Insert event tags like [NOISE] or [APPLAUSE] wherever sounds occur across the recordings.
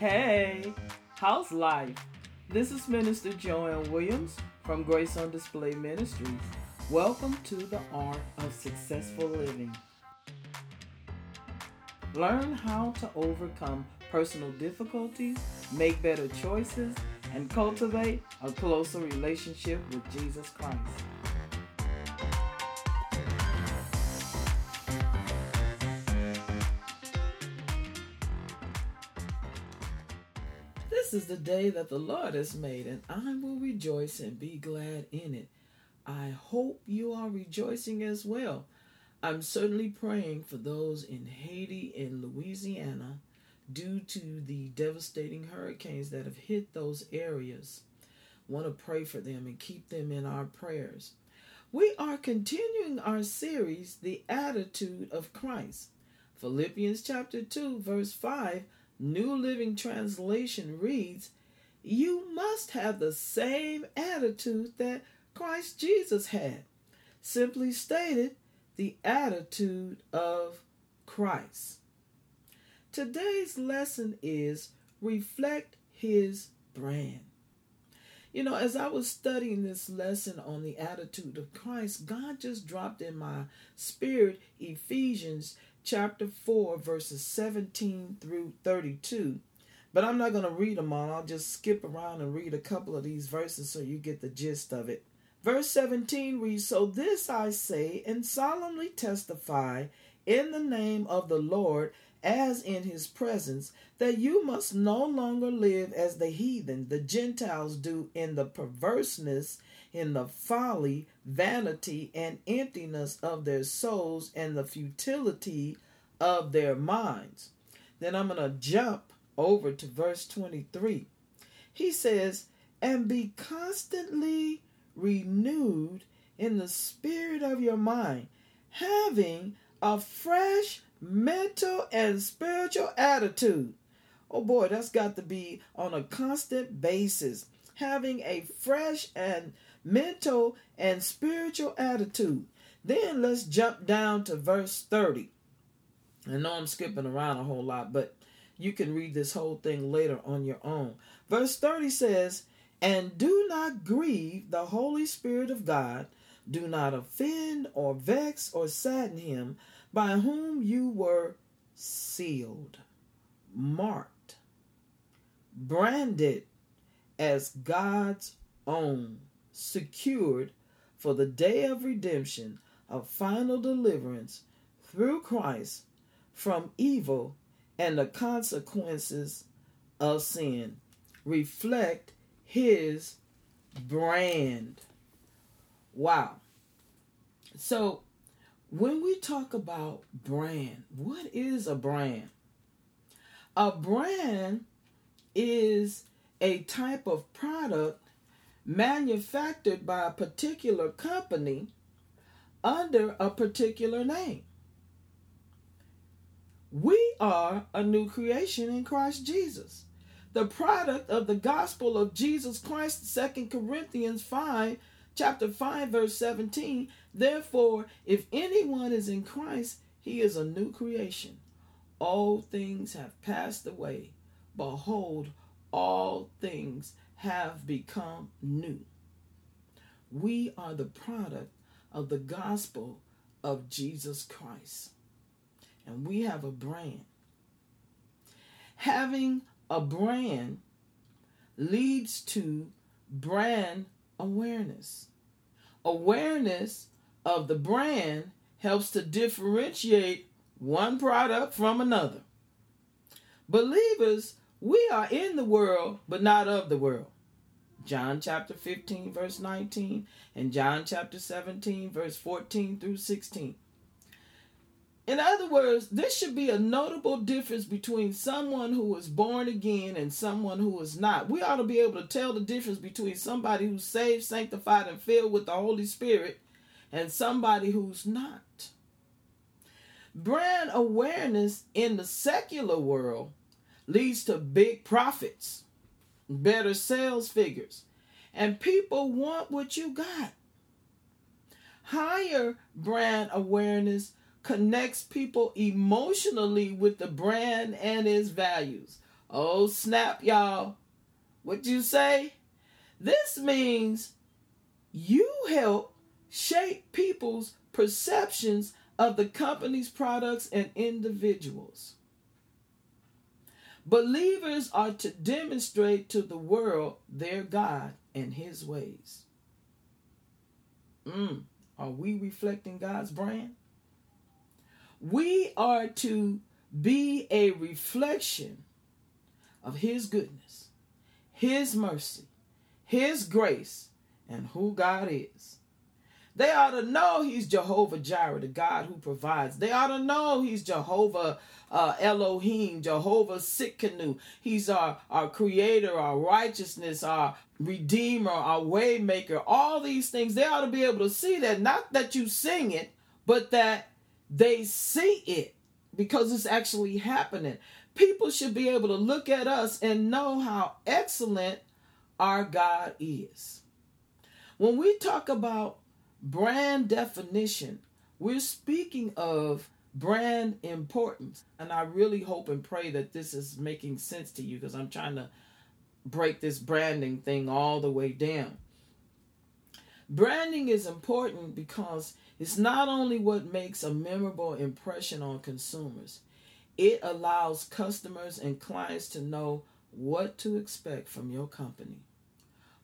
Hey, how's life? This is Minister Joanne Williams from Grace on Display Ministries. Welcome to the Art of Successful Living. Learn how to overcome personal difficulties, make better choices, and cultivate a closer relationship with Jesus Christ. This is the day that the Lord has made, and I will rejoice and be glad in it. I hope you are rejoicing as well. I'm certainly praying for those in Haiti and Louisiana due to the devastating hurricanes that have hit those areas. Want to pray for them and keep them in our prayers. We are continuing our series, The Attitude of Christ. Philippians chapter 2, verse 5, New Living Translation reads, You must have the same attitude that Christ Jesus had. Simply stated, the attitude of Christ. Today's lesson is reflect his brand. You know, as I was studying this lesson on the attitude of Christ, God just dropped in my spirit Ephesians chapter 4, verses 17 through 32. But I'm not going to read them all. I'll just skip around and read a couple of these verses so you get the gist of it. Verse 17 reads So this I say and solemnly testify in the name of the Lord as in his presence, that you must no longer live as the heathen, the Gentiles do in the perverseness, in the folly, vanity, and emptiness of their souls, and the futility of their minds. Then I'm going to jump over to verse 23. He says, And be constantly renewed in the spirit of your mind, having a fresh mental and spiritual attitude. Oh boy, that's got to be on a constant basis. Having a fresh and mental and spiritual attitude. Then let's jump down to verse 30. I know I'm skipping around a whole lot, but you can read this whole thing later on your own. Verse 30 says, And do not grieve the Holy Spirit of God. Do not offend or vex or sadden him, by whom you were sealed, marked, branded as God's own, secured for the day of redemption, of final deliverance through Christ from evil and the consequences of sin. Reflect his brand. Wow. So when we talk about brand, what is a brand? A brand is a type of product manufactured by a particular company under a particular name. We are a new creation in Christ Jesus. The product of the gospel of Jesus Christ, 2 Corinthians 5 chapter 5 verse 17 therefore if anyone is in christ he is a new creation. All things have passed away. Behold all things have become new. We are the product of the gospel of jesus christ. And we have a brand. Having a brand leads to brand awareness. Awareness of the brand helps to differentiate one product from another. Believers, we are in the world, but not of the world. John chapter 15, verse 19, and John chapter 17, verse 14 through 16. In other words, this should be a notable difference between someone who was born again and someone who is not. We ought to be able to tell the difference between somebody who's saved, sanctified, and filled with the Holy Spirit and somebody who's not. Brand awareness in the secular world leads to big profits, better sales figures, and people want what you got. Higher brand awareness connects people emotionally with the brand and its values. Oh, snap, y'all. What you say? This means you help shape people's perceptions of the company's products and individuals. Believers are to demonstrate to the world their God and his ways. Mm, are we reflecting God's brand? We are to be a reflection of his goodness, his mercy, his grace, and who God is. They ought to know he's Jehovah Jireh, the God who provides. They ought to know he's Jehovah uh, Elohim, Jehovah Tsidkenu. He's our, our creator, our righteousness, our redeemer, our waymaker. All these things, they ought to be able to see that. Not that you sing it, but that they see it because it's actually happening. People should be able to look at us and know how excellent our God is. When we talk about brand definition, we're speaking of brand importance. And I really hope and pray that this is making sense to you because I'm trying to break this branding thing all the way down. Branding is important because it's not only what makes a memorable impression on consumers, it allows customers and clients to know what to expect from your company.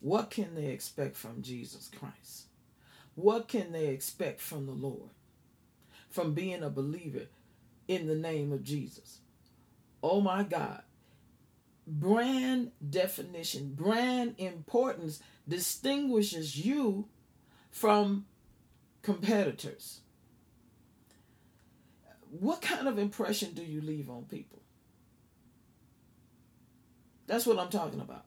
What can they expect from Jesus Christ? What can they expect from the Lord? from being a believer in the name of Jesus. Oh my God. Brand definition, brand importance distinguishes you from competitors. What kind of impression do you leave on people? That's what I'm talking about.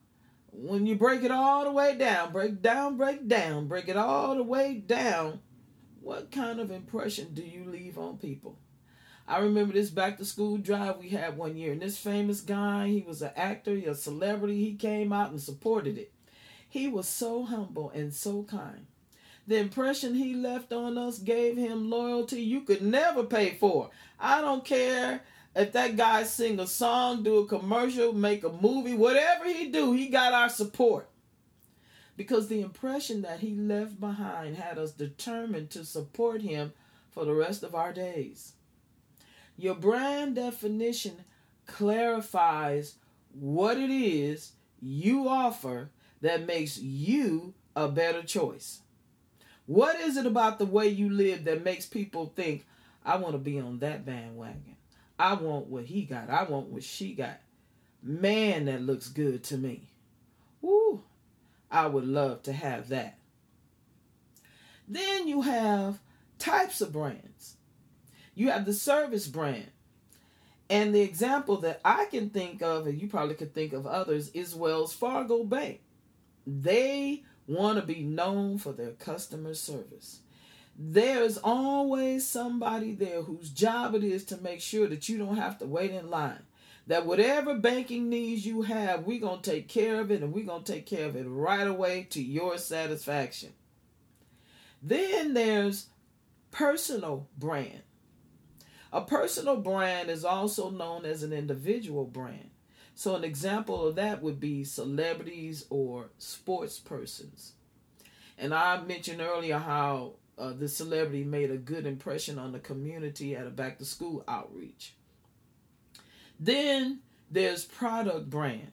When you break it all the way down, break down, break down, break it all the way down, what kind of impression do you leave on people? I remember this back to school drive we had one year, and this famous guy, he was an actor, a celebrity, he came out and supported it. He was so humble and so kind. The impression he left on us gave him loyalty you could never pay for. I don't care if that guy sing a song, do a commercial, make a movie, whatever he do, he got our support because the impression that he left behind had us determined to support him for the rest of our days. Your brand definition clarifies what it is you offer that makes you a better choice. What is it about the way you live that makes people think, I want to be on that bandwagon? I want what he got. I want what she got. Man, that looks good to me. Woo, I would love to have that. Then you have types of brands. You have the service brand. And the example that I can think of, and you probably could think of others, is Wells Fargo Bank. They want to be known for their customer service. There's always somebody there whose job it is to make sure that you don't have to wait in line that whatever banking needs you have, we're going to take care of it and we're going to take care of it right away to your satisfaction. Then there's personal brand. A personal brand is also known as an individual brand. So, an example of that would be celebrities or sports persons. And I mentioned earlier how uh, the celebrity made a good impression on the community at a back to school outreach. Then there's product brand.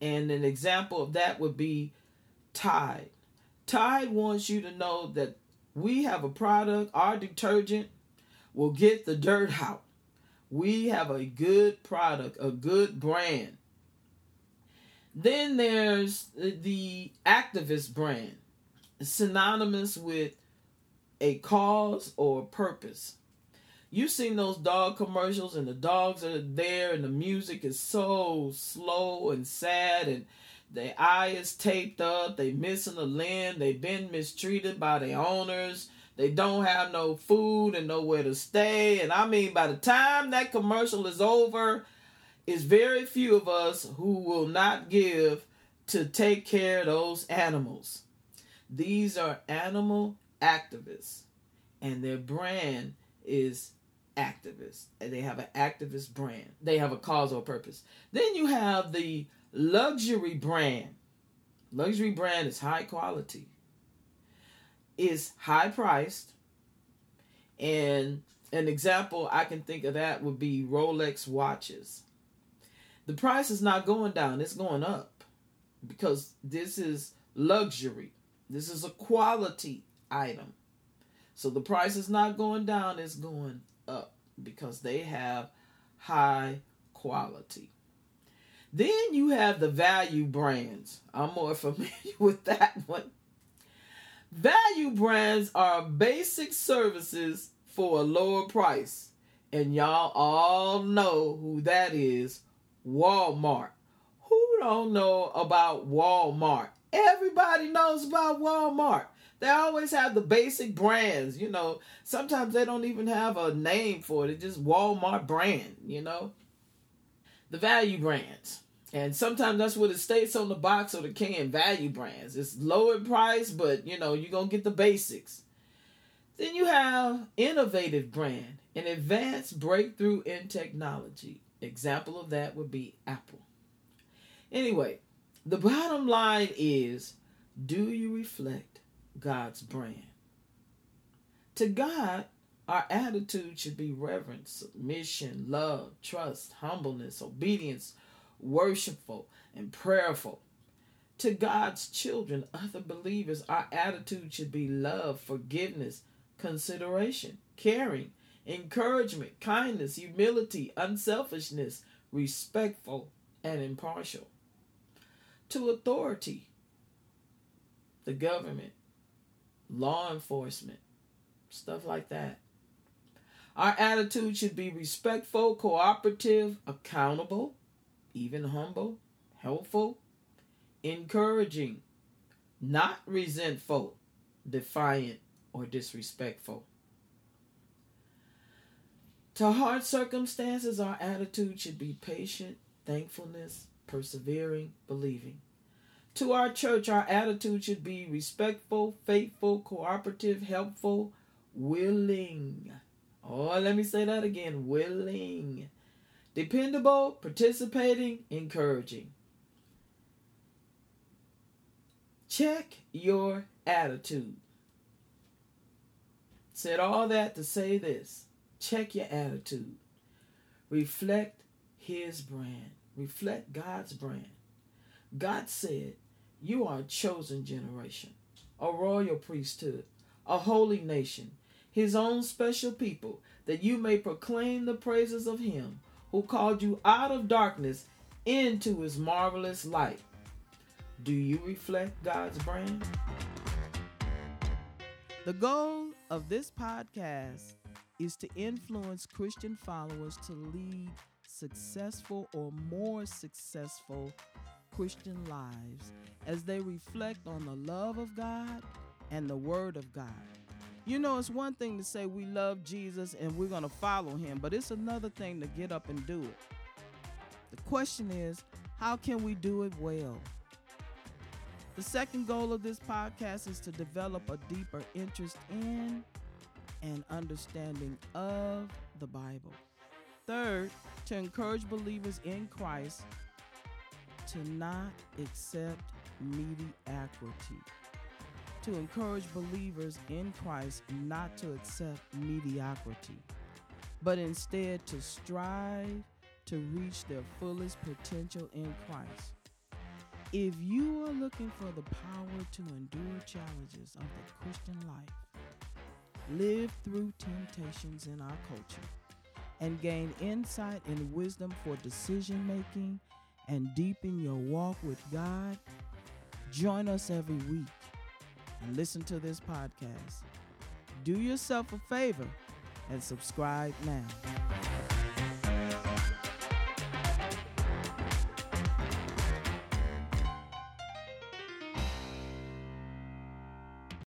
And an example of that would be Tide. Tide wants you to know that we have a product, our detergent will get the dirt out. We have a good product, a good brand. Then there's the activist brand, synonymous with a cause or purpose. You've seen those dog commercials, and the dogs are there, and the music is so slow and sad, and their eye is taped up. They missing a limb. They've been mistreated by their owners. They don't have no food and nowhere to stay. And I mean, by the time that commercial is over, it's very few of us who will not give to take care of those animals. These are animal activists, and their brand is activists. They have an activist brand. They have a cause or purpose. Then you have the luxury brand. Luxury brand is high quality. Is high priced. And an example I can think of that would be Rolex watches. The price is not going down, it's going up because this is luxury. This is a quality item. So the price is not going down, it's going up because they have high quality. Then you have the value brands. I'm more [LAUGHS] familiar with that one. Value brands are basic services for a lower price. And y'all all know who that is Walmart. Who don't know about Walmart? Everybody knows about Walmart. They always have the basic brands, you know. Sometimes they don't even have a name for it. It's just Walmart brand, you know. The value brands. And sometimes that's what it states on the box or the can value brands. It's lower price, but you know, you're gonna get the basics. Then you have innovative brand, an advanced breakthrough in technology. Example of that would be Apple. Anyway, the bottom line is do you reflect God's brand. To God, our attitude should be reverence, submission, love, trust, humbleness, obedience, worshipful, and prayerful. To God's children, other believers, our attitude should be love, forgiveness, consideration, caring, encouragement, kindness, humility, unselfishness, respectful, and impartial. To authority, the government, law enforcement, stuff like that. Our attitude should be respectful, cooperative, accountable, even humble, helpful, encouraging, not resentful, defiant, or disrespectful. To hard circumstances, our attitude should be patient, thankfulness, persevering, believing. To our church, our attitude should be respectful, faithful, cooperative, helpful, willing. Oh, let me say that again willing. Dependable, participating, encouraging. Check your attitude. Said all that to say this. Check your attitude. Reflect his brand. Reflect God's brand. God said, You are a chosen generation, a royal priesthood, a holy nation, his own special people, that you may proclaim the praises of him who called you out of darkness into his marvelous light. Do you reflect God's brand? The goal of this podcast is to influence Christian followers to lead successful or more successful Christian lives as they reflect on the love of God and the Word of God. You know, it's one thing to say we love Jesus and we're going to follow him, but it's another thing to get up and do it. The question is, how can we do it well? The second goal of this podcast is to develop a deeper interest in and understanding of the Bible. Third, to encourage believers in Christ to not accept mediocrity, to encourage believers in Christ not to accept mediocrity, but instead to strive to reach their fullest potential in Christ. If you are looking for the power to endure challenges of the Christian life, live through temptations in our culture, and gain insight and wisdom for decision making and deepen your walk with God, join us every week and listen to this podcast. Do yourself a favor and subscribe now.